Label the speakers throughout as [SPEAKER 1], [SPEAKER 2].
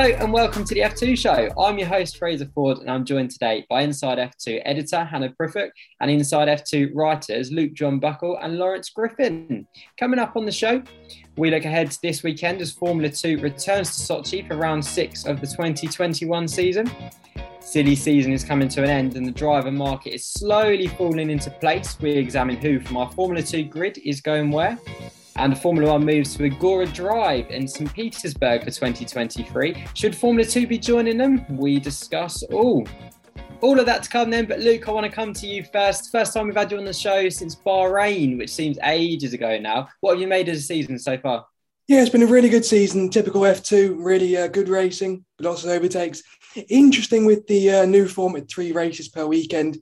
[SPEAKER 1] Hello and welcome to the F2 show. I'm your host, Fraser Ford, and I'm joined today by Inside F2 editor Hannah Prufrock and Inside F2 writers Luke John Buckle and Lawrence Griffin. Coming up on the show, we look ahead to this weekend as Formula 2 returns to Sochi for round six of the 2021 season. Silly season is coming to an end and the driver market is slowly falling into place. We examine who from our Formula 2 grid is going where and Formula One moves to Igora Drive in St. Petersburg for 2023. Should Formula 2 be joining them? We discuss all. All of that to come then, but Luke, I want to come to you first. First time we've had you on the show since Bahrain, which seems ages ago now. What have you made of the season so far?
[SPEAKER 2] Yeah, it's been a really good season. Typical F2, really uh, good racing, lots of overtakes. Interesting with the uh, new format, three races per weekend.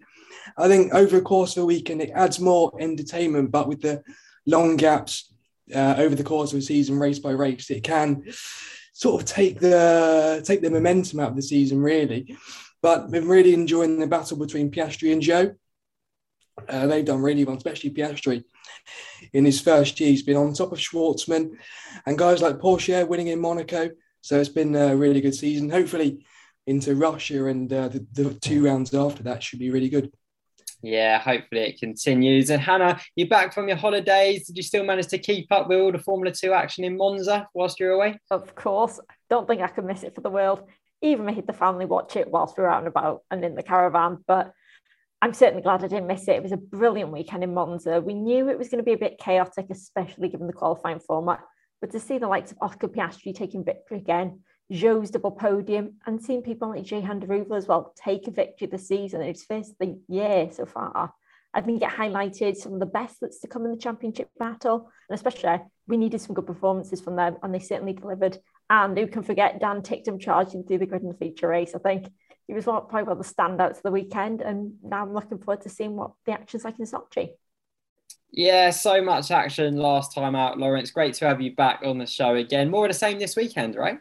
[SPEAKER 2] I think over the course of a weekend, it adds more entertainment, but with the long gaps, uh, over the course of a season, race by race, it can sort of take the take the momentum out of the season, really. But been really enjoying the battle between Piastri and Zhou. Uh, they've done really well, especially Piastri. In his first year, he's been on top of Shwartzman and guys like Pourchaire winning in Monaco. So it's been a really good season. Hopefully, into Russia and uh, the, the two rounds after that should be really good.
[SPEAKER 1] Yeah, hopefully it continues. And Hannah, you're back from your holidays. Did you still manage to keep up with all the Formula 2 action in Monza whilst you're away?
[SPEAKER 3] Of course. Don't think I could miss it for the world. Even made the family watch it whilst we were out and about and in the caravan. But I'm certainly glad I didn't miss it. It was a brilliant weekend in Monza. We knew it was going to be a bit chaotic, especially given the qualifying format. But to see the likes of Oscar Piastri taking victory again, Zhou's double podium and seeing people like Jehan Daruvala as well take a victory this season. It's first of the year so far. I think it highlighted some of the best that's to come in the championship battle. And especially, we needed some good performances from them, and they certainly delivered. And who can forget Dan Ticktum charging through the grid in the feature race? I think he was one, probably one of the standouts of the weekend. And now I'm looking forward to seeing what the action's like in Sochi.
[SPEAKER 1] Yeah, so much action last time out, Lawrence. Great to have you back on the show again. More of the same this weekend, right?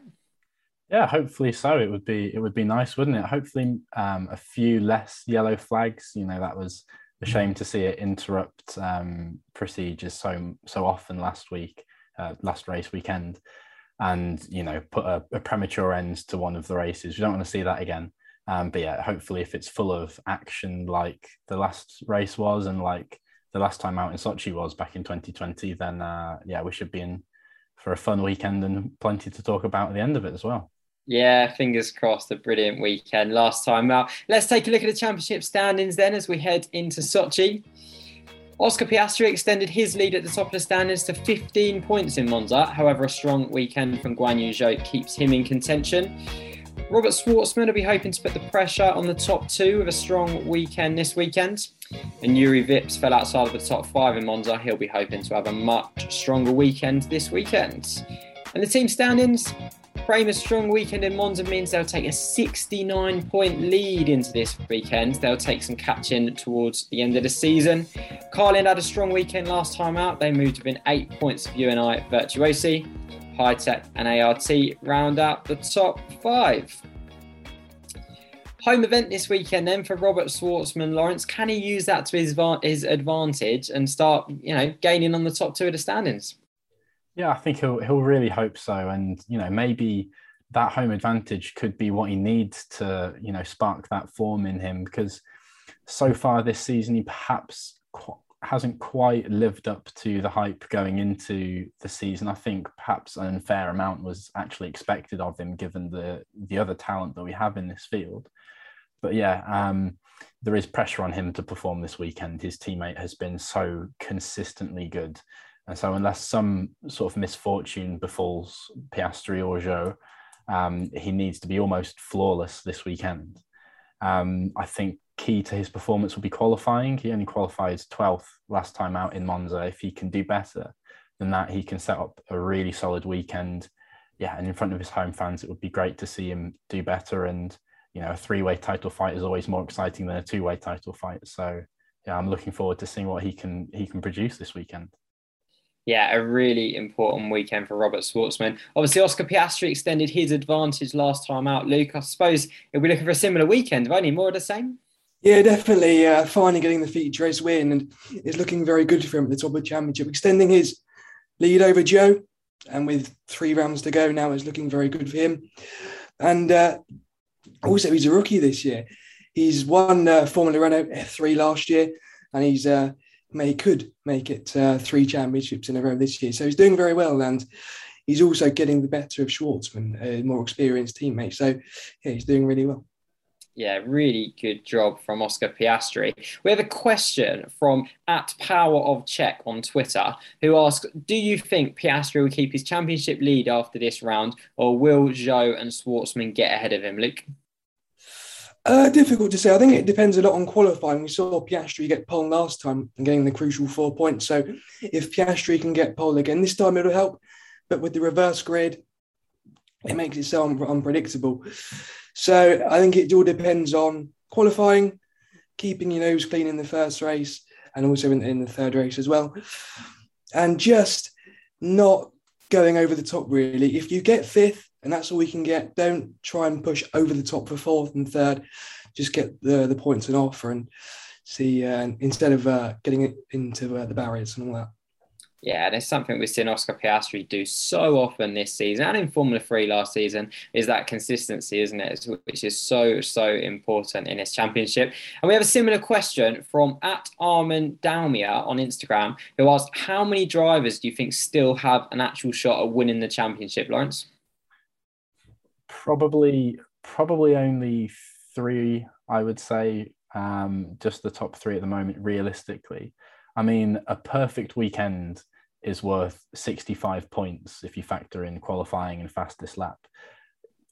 [SPEAKER 4] Yeah, hopefully so. It would be it would be nice, wouldn't it? Hopefully, um, a few less yellow flags. You know, that was a shame to see it interrupt um, procedures so so often last week, uh, last race weekend, and you know, put a, a, premature end to one of the races. We don't want to see that again. Um, but yeah, hopefully, if it's full of action like the last race was, and like the last time out in Sochi was back in 2020, then uh, yeah, we should be in for a fun weekend and plenty to talk about at the end of it as well.
[SPEAKER 1] Yeah, fingers crossed. A brilliant weekend last time out. Let's take a look at the championship standings then as we head into Sochi. Oscar Piastri extended his lead at the top of the standings to 15 points in Monza. However, a strong weekend from Guan Yu Zhou keeps him in contention. Robert Shwartzman will be hoping to put the pressure on the top two with a strong weekend this weekend. And Jüri Vips fell outside of the top five in Monza. He'll be hoping to have a much stronger weekend this weekend. And the team standings Prema's strong weekend in Monza means they'll take a 69 point lead into this weekend. They'll take some catching towards the end of the season. Carlin had a strong weekend last time out. They moved within eight points of UNI Virtuosi. High Hitech and ART round out the top five. Home event this weekend then for Robert Shwartzman Lawrence. Can he use that to his, his advantage and start, you know, gaining on the top two of the standings?
[SPEAKER 4] Yeah, I think he'll he'll really hope so, and you know maybe that home advantage could be what he needs to you know spark that form in him because so far this season he perhaps qu- hasn't quite lived up to the hype going into the season. I think perhaps an unfair amount was actually expected of him given the the other talent that we have in this field. But yeah, um, there is pressure on him to perform this weekend. His teammate has been so consistently good and so, unless some sort of misfortune befalls Piastri or Zhou, um, he needs to be almost flawless this weekend. Um, I think key to his performance will be qualifying. He only qualified 12th last time out in Monza. If he can do better than that, he can set up a really solid weekend. Yeah, and in front of his home fans, it would be great to see him do better. And you know, a three-way title fight is always more exciting than a two-way title fight. So yeah, I'm looking forward to seeing what he can he can produce this weekend
[SPEAKER 1] yeah, a really important weekend for Robert Shwartzman. Obviously, Oscar Piastri extended his advantage last time out. Luke, I suppose he'll be looking for a similar weekend, only more of the same.
[SPEAKER 2] Yeah, definitely. Uh, finally getting the feature race win, and it's looking very good for him at the top of the championship, extending his lead over Zhou. and with three rounds to go now, it's looking very good for him. And uh, also, he's a rookie this year. He's won uh, Formula Renault F3 last year, and he's uh, may could make it uh, three championships in a row this year. So he's doing very well, and he's also getting the better of Shwartzman, a more experienced teammate. So yeah, he's doing really well.
[SPEAKER 1] Yeah, really good job from Oscar Piastri. We have a question from at Power of Czech on Twitter who asks Do you think Piastri will keep his championship lead after this round, or will Zhou and Shwartzman get ahead of him, Luke?
[SPEAKER 2] Uh, difficult to say. I think it depends a lot on qualifying. We saw Piastri get pole last time and getting the crucial four points. So if Piastri can get pole again this time, it'll help. But with the reverse grid, it makes it so un- unpredictable. So I think it all depends on qualifying, keeping your nose clean in the first race, and also in, in the third race as well, and just not going over the top. Really, if you get fifth, and that's all we can get, don't try and push over the top for fourth and third. Just get the the points and offer and see uh, instead of uh, getting it into uh, the barriers and all that.
[SPEAKER 1] Yeah, it's something we've seen Oscar Piastri do so often this season and in Formula 3 last season is that consistency, isn't it? Which is so, so important in this championship. And we have a similar question from at Armin Dalmia on Instagram, who asked, How many drivers do you think still have an actual shot at winning the championship, Lawrence?
[SPEAKER 4] Probably, probably only three, I would say. Um, just the top three at the moment, realistically. I mean, a perfect weekend is worth 65 points if you factor in qualifying and fastest lap.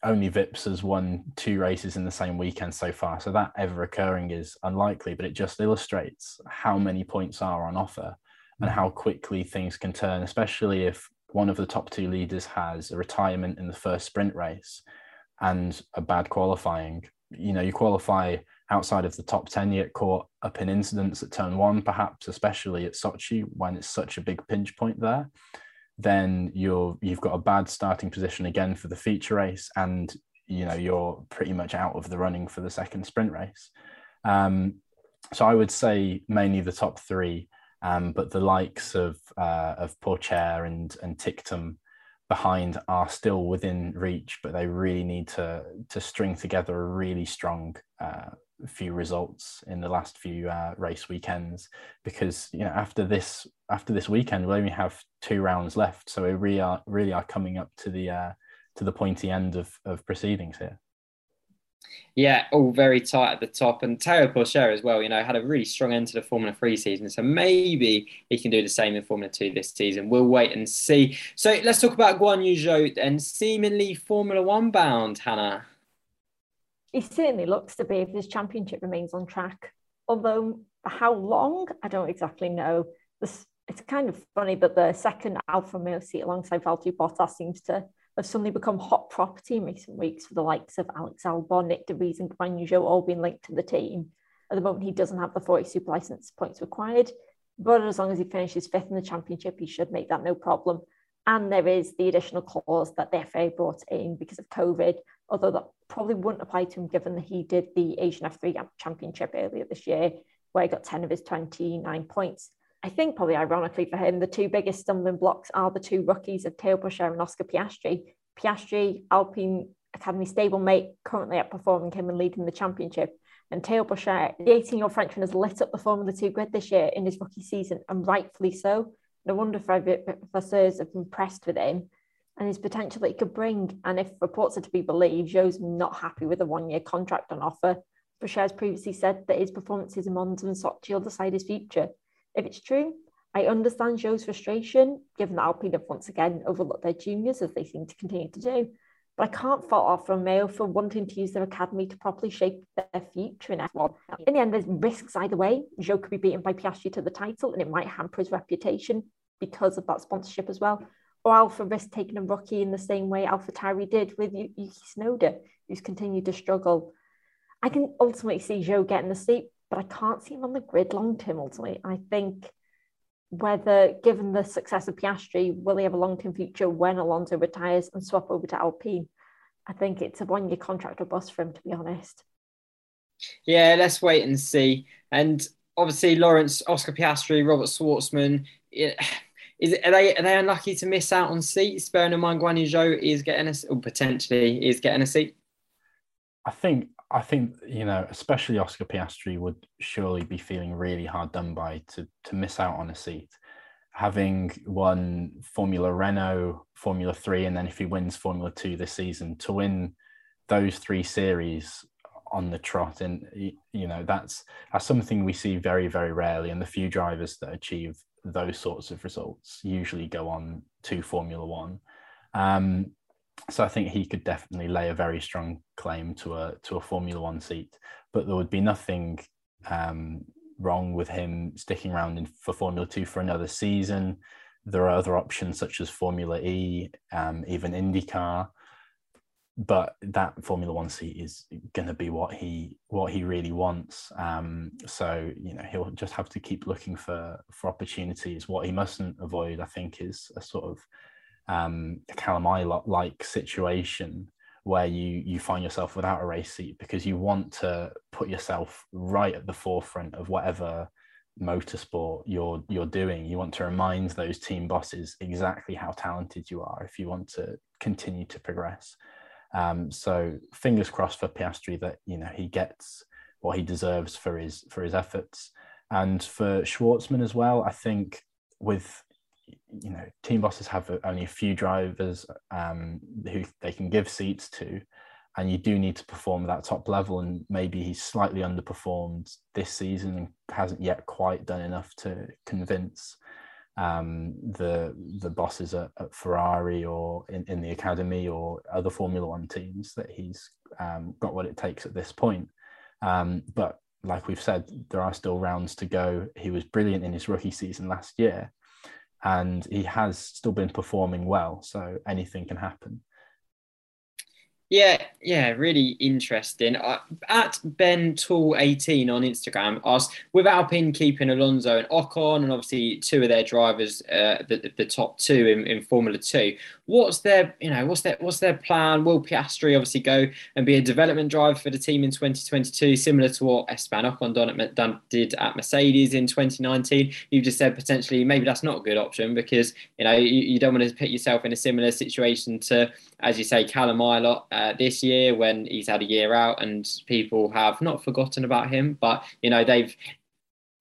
[SPEAKER 4] Only Vips has won two races in the same weekend so far, so that ever occurring is unlikely, but it just illustrates how many points are on offer and how quickly things can turn, especially if one of the top two leaders has a retirement in the first sprint race and a bad qualifying. You know, you qualify outside of the top 10 you get caught up in incidents at turn one perhaps especially at sochi when it's such a big pinch point there then you're you've got a bad starting position again for the feature race and you know you're pretty much out of the running for the second sprint race um, so i would say mainly the top three um, but the likes of uh, of Pourchaire and and Ticktum behind are still within reach, but they really need to to string together a really strong uh, few results in the last few uh, race weekends. Because you know after this after this weekend we only have two rounds left so we really are really are coming up to the uh, to the pointy end of, of proceedings here
[SPEAKER 1] yeah, all very tight at the top. And Teo Pourchaire as well, you know, had a really strong end to the Formula 3 season. So maybe he can do the same in Formula 2 this season. We'll wait and see. So let's talk about Guan Yu Zhou and seemingly Formula 1 bound, Hannah
[SPEAKER 3] he certainly looks to be if this championship remains on track. Although how long, I don't exactly know. This, it's kind of funny, but the second Romeo seat alongside Valtteri Bottas seems to have suddenly become hot property in recent weeks for the likes of Alex Albon, Nyck de Vries and Guan Yu all being linked to the team. At the moment, he doesn't have the 40 super license points required, but as long as he finishes fifth in the championship, he should make that no problem. And there is the additional clause that the FA brought in because of COVID, although that probably wouldn't apply to him given that he did the Asian F3 Championship earlier this year, where he got 10 of his 29 points. I think probably ironically for him, the two biggest stumbling blocks are the two rookies of Teo Pourchaire and Oscar Piastri. Piastri, Alpine Academy stablemate, currently outperforming him and leading the championship. And Teo Pourchaire, the 18-year-old Frenchman, has lit up the Formula 2 grid this year in his rookie season, and rightfully so. No wonder Vasseurs have been impressed with him and his potential that he could bring. And if reports are to be believed, Zhou's not happy with a one year contract on offer. has previously said that his performances in Monza and Sochi will decide his future. If it's true, I understand Zhou's frustration, given that Alpine have once again overlooked their juniors as they seem to continue to do. But I can't fault Alfa Romeo for wanting to use their academy to properly shape their future in F1. In the end, there's risks either way. Zhou could be beaten by Piastri to the title, and it might hamper his reputation because of that sponsorship as well or Alfa risk taking a rookie in the same way AlphaTauri did with Yuki Tsunoda, who's continued to struggle. I can ultimately see Zhou getting the seat, but I can't see him on the grid long term ultimately. I think whether, given the success of Piastri, will he have a long term future when Alonso retires and swap over to Alpine? I think it's a one year contract or bust for him, to be honest.
[SPEAKER 1] Yeah, let's wait and see. And obviously, Lawrence, Oscar Piastri, Robert Shwartzman. It, is it, are they are they unlucky to miss out on seats? Bearing in mind Guan Yu Zhou is getting a or oh, potentially is getting a seat.
[SPEAKER 4] I think I think you know, especially Oscar Piastri would surely be feeling really hard done by to to miss out on a seat. Having won Formula Renault, Formula Three, and then if he wins Formula Two this season, to win those three series on the trot, and you know that's that's something we see very very rarely. And the few drivers that achieve those sorts of results usually go on to Formula One. Um, so I think he could definitely lay a very strong claim to a to a Formula One seat. But there would be nothing um, wrong with him sticking around in, for Formula Two for another season. There are other options such as Formula E, um, even IndyCar. But that Formula One seat is going to be what he what he really wants. Um, so you know he'll just have to keep looking for for opportunities. What he mustn't avoid, I think, is a sort of um, Callum like situation where you you find yourself without a race seat because you want to put yourself right at the forefront of whatever motorsport you're you're doing. You want to remind those team bosses exactly how talented you are if you want to continue to progress. Um, so fingers crossed for Piastri that you know he gets what he deserves for his for his efforts. And for Shwartzman as well I think with you know team bosses have only a few drivers um, who they can give seats to and you do need to perform at that top level and maybe he's slightly underperformed this season and hasn't yet quite done enough to convince um, the the bosses at, at, Ferrari or in, in the academy or other Formula One teams that he's um, got what it takes at this point. Um, but like we've said, there are still rounds to go. He was brilliant in his rookie season last year, and he has still been performing well. So anything can happen.
[SPEAKER 1] Yeah, yeah, really interesting. Uh, at Ben Tool 18 on Instagram asked, with Alpine keeping Alonso and Ocon, and obviously two of their drivers, uh, the, the top two in, in Formula Two, what's their, you know, what's their what's their plan? Will Piastri obviously go and be a development driver for the team in 2022, similar to what Esteban Ocon did at Mercedes in 2019? You just said potentially maybe that's not a good option because you know you, you don't want to put yourself in a similar situation to, as you say, Callum Ilott uh, this year when he's had a year out and people have not forgotten about him, but you know they've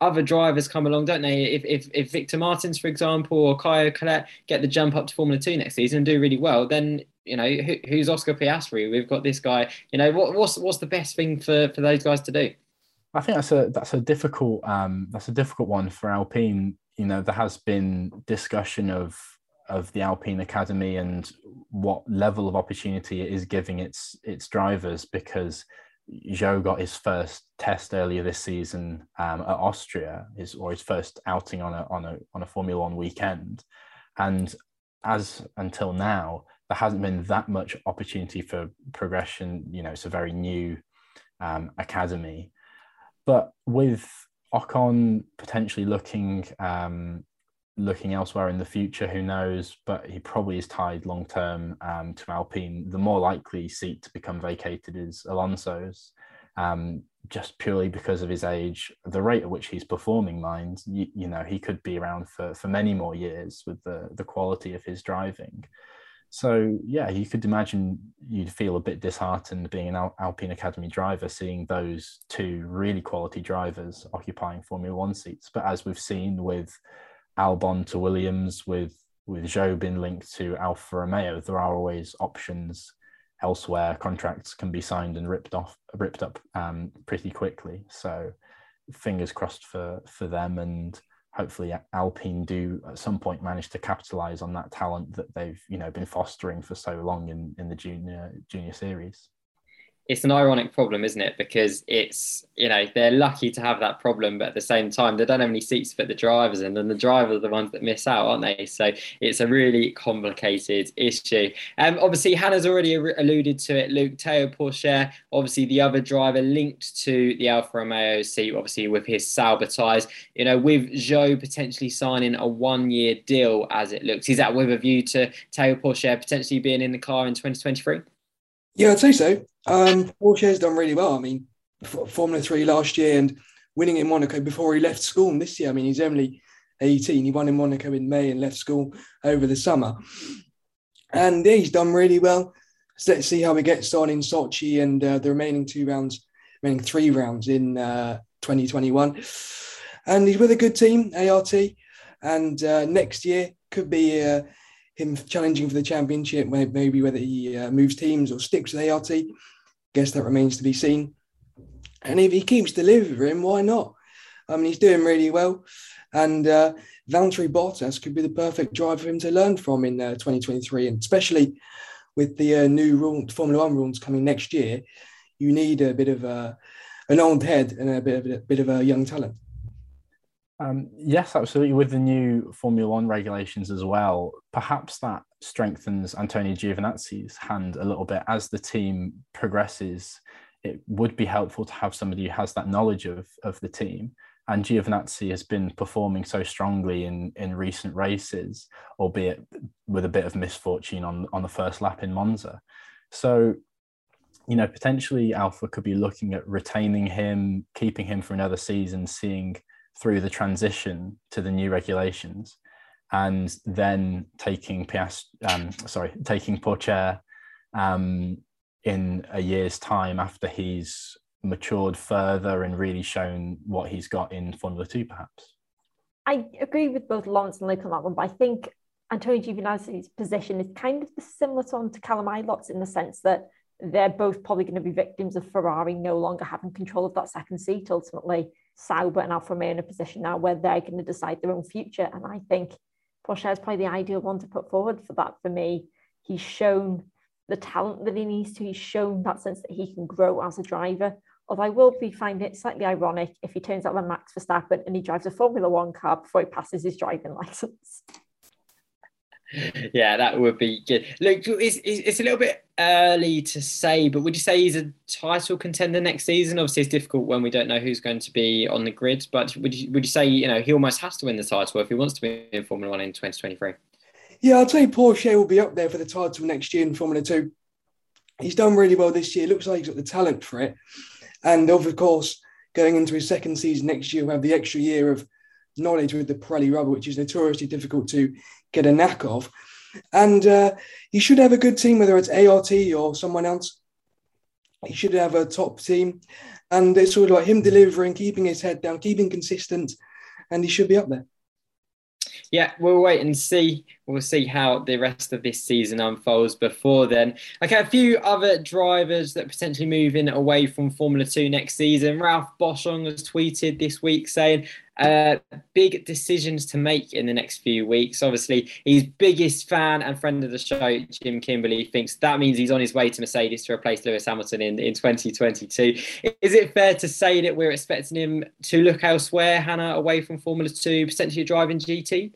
[SPEAKER 1] other drivers come along, don't they? If if, if Victor Martins, for example, or Caio Collet get the jump up to Formula Two next season and do really well, then you know who, who's Oscar Piastri? We've got this guy. You know what, what's what's the best thing for for those guys to do?
[SPEAKER 4] I think that's a that's a difficult um, that's a difficult one for Alpine. You know, there has been discussion of of the Alpine Academy and what level of opportunity it is giving its its drivers because Zhou got his first test earlier this season um, at Austria, his or his first outing on a on a on a Formula One weekend, and as until now, there hasn't been that much opportunity for progression. You know, it's a very new um, academy, but with Ocon potentially looking um, looking elsewhere in the future, who knows? But he probably is tied long term um, to Alpine. The more likely seat to become vacated is Alonso's, um, just purely because of his age, the rate at which he's performing. Mind you, you, know, he could be around for for many more years with the the quality of his driving. So yeah, you could imagine you'd feel a bit disheartened being an Al- Alpine Academy driver, seeing those two really quality drivers occupying Formula One seats. But as we've seen with Albon to Williams with with Zhou being linked to Alfa Romeo, there are always options elsewhere. Contracts can be signed and ripped off, ripped up um, pretty quickly. So fingers crossed for for them, and hopefully Alpine do at some point manage to capitalize on that talent that they've you know been fostering for so long in in the junior junior series
[SPEAKER 1] it's an ironic problem, isn't it? Because it's you know they're lucky to have that problem, but at the same time they don't have any seats for the drivers in, and the drivers are the ones that miss out, aren't they? So it's a really complicated issue. Um, obviously Hannah's already alluded to it. Luke Teo Pourchaire, obviously the other driver linked to the Alfa Romeo seat, obviously with his tyres. You know, with Zhou potentially signing a one-year deal, as it looks, is that with a view to Teo Pourchaire potentially being in the car in 2023?
[SPEAKER 2] Yeah, I'd say so. Um, Pourchaire's done really well. I mean, Formula Three last year and winning in Monaco before he left school. And this year, I mean, he's only 18. He won in Monaco in May and left school over the summer. And yeah, he's done really well. So let's see how he gets on in Sochi and uh, the remaining two rounds, remaining three rounds in uh, 2021. And he's with a good team, ART. And uh, next year could be uh, him challenging for the championship, maybe whether he uh, moves teams or sticks with ART. I guess that remains to be seen. And if he keeps delivering, why not? I mean, he's doing really well. And uh, Valtteri Bottas could be the perfect driver for him to learn from in uh, 2023. And especially with the uh, new rule, Formula One rules coming next year, you need a bit of a, an old head and a bit of a, bit of a young talent.
[SPEAKER 4] Um, yes, absolutely. With the new Formula One regulations as well, perhaps that strengthens Antonio Giovinazzi's hand a little bit as the team progresses. It would be helpful to have somebody who has that knowledge of, of the team. And Giovinazzi has been performing so strongly in, in recent races, albeit with a bit of misfortune on, on the first lap in Monza. So, you know, potentially Alfa could be looking at retaining him, keeping him for another season, seeing through the transition to the new regulations, and then taking Piast, um, sorry, taking Pourchaire um, in a year's time after he's matured further and really shown what he's got in Formula Two, perhaps.
[SPEAKER 3] I agree with both Lawrence and Luke on that one, but I think Antonio Giovinazzi's position is kind of similar to, to Callum Ilott's in the sense that they're both probably going to be victims of Ferrari no longer having control of that second seat ultimately. Sauber and Alfa Romeo in a position now where they're going to decide their own future. And I think Pourchaire is probably the ideal one to put forward for that for me. He's shown the talent that he needs to. He's shown that sense that he can grow as a driver. Although I will be finding it slightly ironic if he turns out like Max Verstappen and he drives a Formula One car before he passes his driving license
[SPEAKER 1] yeah, that would be good. Look, it's, it's a little bit early to say, but would you say he's a title contender next season? Obviously, it's difficult when we don't know who's going to be on the grid. But would you would you say you know he almost has to win the title if he wants to be in Formula One in 2023?
[SPEAKER 2] Yeah, I'd say Pourchaire will be up there for the title next year in Formula Two. He's done really well this year. Looks like he's got the talent for it, and of course, going into his second season next year, we'll have the extra year of knowledge with the Pirelli rubber, which is notoriously difficult to get a knack of. And uh, he should have a good team, whether it's ART or someone else. He should have a top team. And it's sort of like him delivering, keeping his head down, keeping consistent, and he should be up there
[SPEAKER 1] yeah, we'll wait and see. We'll see how the rest of this season unfolds before then. Okay, a few other drivers that potentially moving away from Formula 2 next season. Ralph Boschung has tweeted this week saying, uh, big decisions to make in the next few weeks. Obviously, his biggest fan and friend of the show, Jim Kimberly, thinks that means he's on his way to Mercedes to replace Lewis Hamilton in, in 2022. Is it fair to say that we're expecting him to look elsewhere, Hannah, away from Formula 2, potentially driving GT?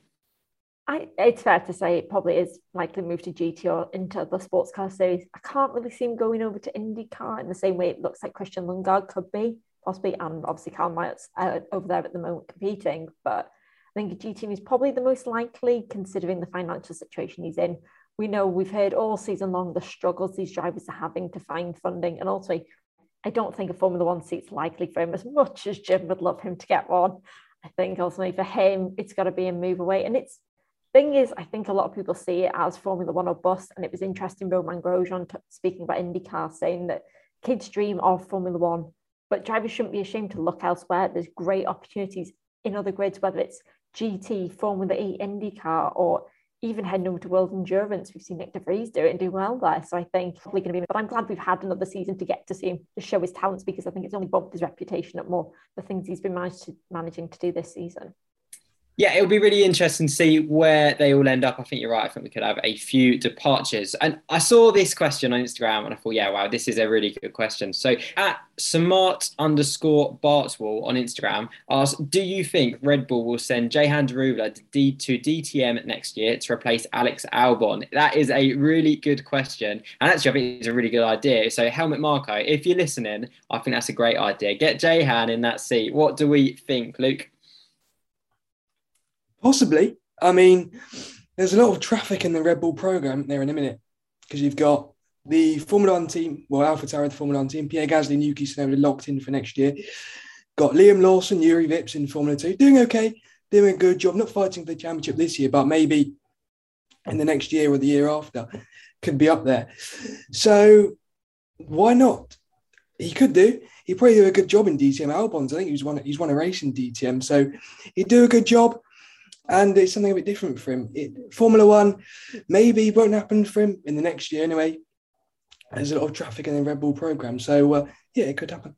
[SPEAKER 3] I, it's fair to say it probably is likely move to GT or into the sports car series. I can't really see him going over to IndyCar in the same way it looks like Christian Lundgaard could be, possibly, and obviously Karl Mayer's uh, over there at the moment competing. But I think GT is probably the most likely considering the financial situation he's in. We know we've heard all season long the struggles these drivers are having to find funding, and also I don't think a Formula One seat's likely for him as much as Jim would love him to get one. I think ultimately for him, it's got to be a move away, and it's thing is, I think a lot of people see it as Formula One or bust. And it was interesting, Romain Grosjean t- speaking about IndyCar, saying that kids dream of Formula One, but drivers shouldn't be ashamed to look elsewhere. There's great opportunities in other grids, whether it's GT, Formula E, IndyCar, or even heading over to World Endurance. We've seen Nyck de Vries do it and do well there. So I think probably going to be, but I'm glad we've had another season to get to see him to show his talents because I think it's only bumped his reputation up more the things he's been managed to, managing to do this season
[SPEAKER 1] yeah, it'll be really interesting to see where they all end up. I think you're right. I think we could have a few departures. And I saw this question on Instagram and I thought, yeah, wow, this is a really good question. So at smart underscore Bartswall on Instagram asked, do you think Red Bull will send Jehan Daruvala to, D- to DTM next year to replace Alex Albon? That is a really good question. And actually, I think it's a really good idea. So Helmut Marko, if you're listening, I think that's a great idea. Get Jehan in that seat. What do we think, Luke?
[SPEAKER 2] Possibly. I mean, there's a lot of traffic in the Red Bull program there in a minute because you've got the Formula One team, well, Alpha the Formula One team, Pierre Gasly, Yuki Tsunoda locked in for next year. Got Liam Lawson, Jüri Vips in Formula Two, doing okay. doing a good job, not fighting for the championship this year, but maybe in the next year or the year after, could be up there. So why not? He could do. He probably do a good job in DTM Albons. I think he's won. He's won a race in DTM, so he'd do a good job. And it's something a bit different for him. It, Formula One maybe won't happen for him in the next year anyway. There's a lot of traffic in the Red Bull program, so uh, yeah, it could happen.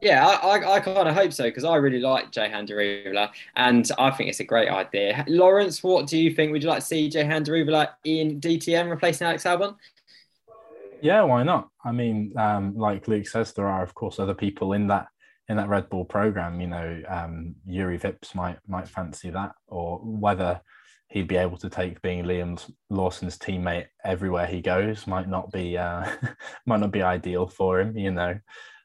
[SPEAKER 1] Yeah, I, I, I kind of hope so because I really like Jehan Daruvala and I think it's a great idea. Lawrence, what do you think? Would you like to see Jehan Daruvala in DTM replacing Alex Albon?
[SPEAKER 4] Yeah, why not? I mean, um, like Luke says, there are of course other people in that in that Red Bull program. You know, um, Jüri Vips might might fancy that, or whether he'd be able to take being Liam Lawson's teammate everywhere he goes might not be uh, might not be ideal for him. You know,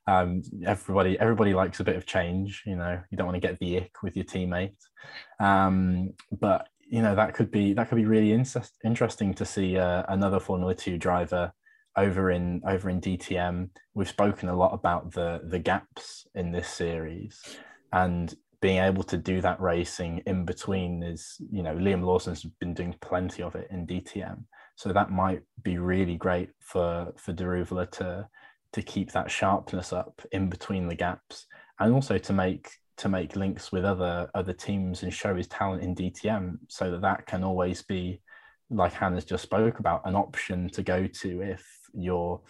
[SPEAKER 4] um, everybody everybody likes a bit of change. You know, you don't want to get the ick with your teammate, um, but you know that could be that could be really interesting to see uh, another Formula Two driver over in over in DTM. We've spoken a lot about the the gaps in this series, and being able to do that racing in between is, you know, Liam Lawson's been doing plenty of it in DTM, so that might be really great for for Daruvala to to keep that sharpness up in between the gaps, and also to make to make links with other other teams and show his talent in DTM, so that that can always be like Hannah's just spoke about, an option to go to if your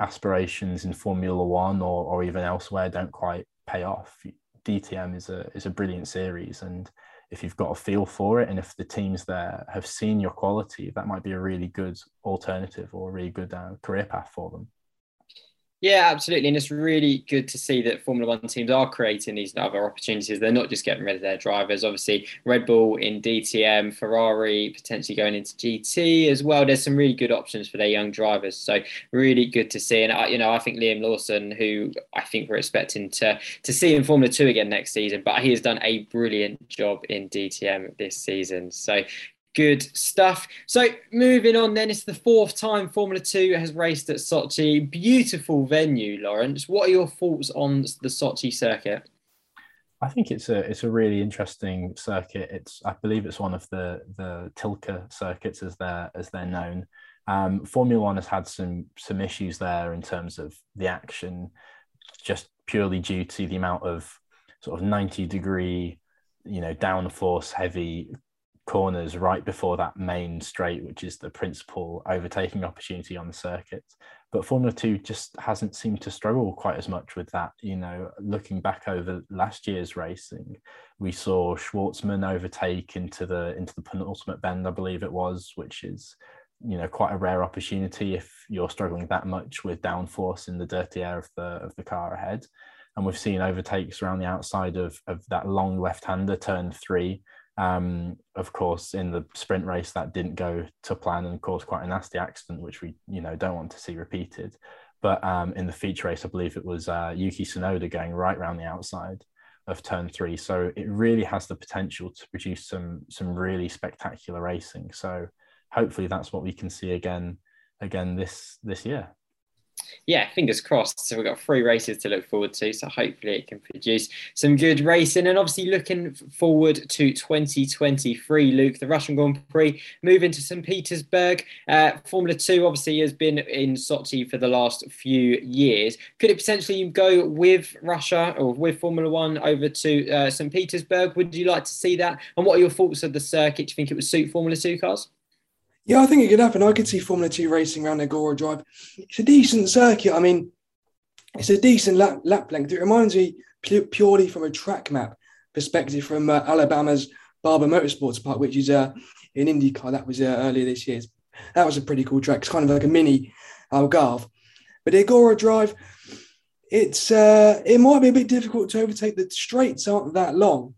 [SPEAKER 4] aspirations in Formula One or, or even elsewhere don't quite pay off. DTM is a is a brilliant series, and if you've got a feel for it, and if the teams there have seen your quality, that might be a really good alternative or a really good uh, career path for them.
[SPEAKER 1] Yeah, absolutely. And it's really good to see that Formula One teams are creating these other opportunities. They're not just getting rid of their drivers. Obviously, Red Bull in DTM, Ferrari potentially going into GT as well. There's some really good options for their young drivers. So really good to see. And I, you know, I think Liam Lawson, who I think we're expecting to to see in Formula Two again next season, but he has done a brilliant job in DTM this season. So Good stuff. So moving on, then it's the fourth time Formula Two has raced at Sochi. Beautiful venue, Lawrence. What are your thoughts on the Sochi circuit?
[SPEAKER 4] I think it's a it's a really interesting circuit. It's I believe it's one of the the Tilke circuits as they're as they're known. Um, Formula One has had some some issues there in terms of the action, just purely due to the amount of sort of ninety degree, you know, downforce heavy corners right before that main straight, which is the principal overtaking opportunity on the circuit. But Formula Two just hasn't seemed to struggle quite as much with that. You know, looking back over last year's racing, we saw Shwartzman overtake into the into the penultimate bend, I believe it was, which is you know quite a rare opportunity if you're struggling that much with downforce in the dirty air of the of the car ahead. And we've seen overtakes around the outside of, of that long left-hander turn three, um, of course, in the sprint race, that didn't go to plan and caused quite a nasty accident, which we you know don't want to see repeated. But um, in the feature race, I believe it was uh, Yuki Tsunoda going right around the outside of turn three. So it really has the potential to produce some some really spectacular racing. So hopefully that's what we can see again again this this year
[SPEAKER 1] yeah, fingers crossed. So we've got three races to look forward to. So hopefully it can produce some good racing. And obviously looking forward to 2023, Luke, the Russian Grand Prix, moving to St. Petersburg. Uh, Formula 2 obviously has been in Sochi for the last few years. Could it potentially go with Russia or with Formula 1 over to uh, St. Petersburg? Would you like to see that? And what are your thoughts of the circuit? Do you think it would suit Formula 2 cars?
[SPEAKER 2] Yeah, I think it could happen. I could see Formula Two racing around Igora Drive. It's a decent circuit. I mean, it's a decent lap, lap length. It reminds me purely from a track map perspective from uh, Alabama's Barber Motorsports Park, which is uh, in IndyCar. That was uh, earlier this year. That was a pretty cool track. It's kind of like a mini Algarve. But Igora Drive, it's uh, it might be a bit difficult to overtake. The straights aren't that long,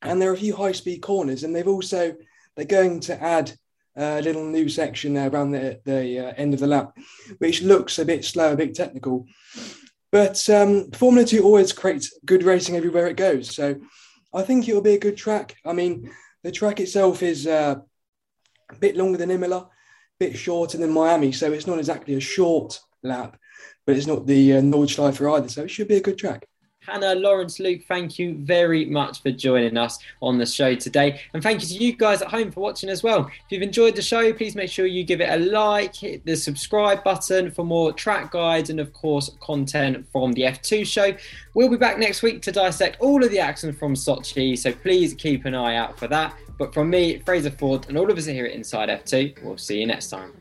[SPEAKER 2] and there are a few high speed corners, and they've also they're going to add a little new section there around the, the uh, end of the lap, which looks a bit slow, a bit technical. But um, Formula 2 always creates good racing everywhere it goes. So I think it will be a good track. I mean, the track itself is uh, a bit longer than Imola, a bit shorter than Miami. So it's not exactly a short lap, but it's not the uh, Nordschleife either. So it should be a good track.
[SPEAKER 1] Hannah, Lawrence, Luke, thank you very much for joining us on the show today. And thank you to you guys at home for watching as well. If you've enjoyed the show, please make sure you give it a like, hit the subscribe button for more track guides and, of course, content from the F2 show. We'll be back next week to dissect all of the action from Sochi, so please keep an eye out for that. But from me, Fraser Ford, and all of us here at Inside F2, we'll see you next time.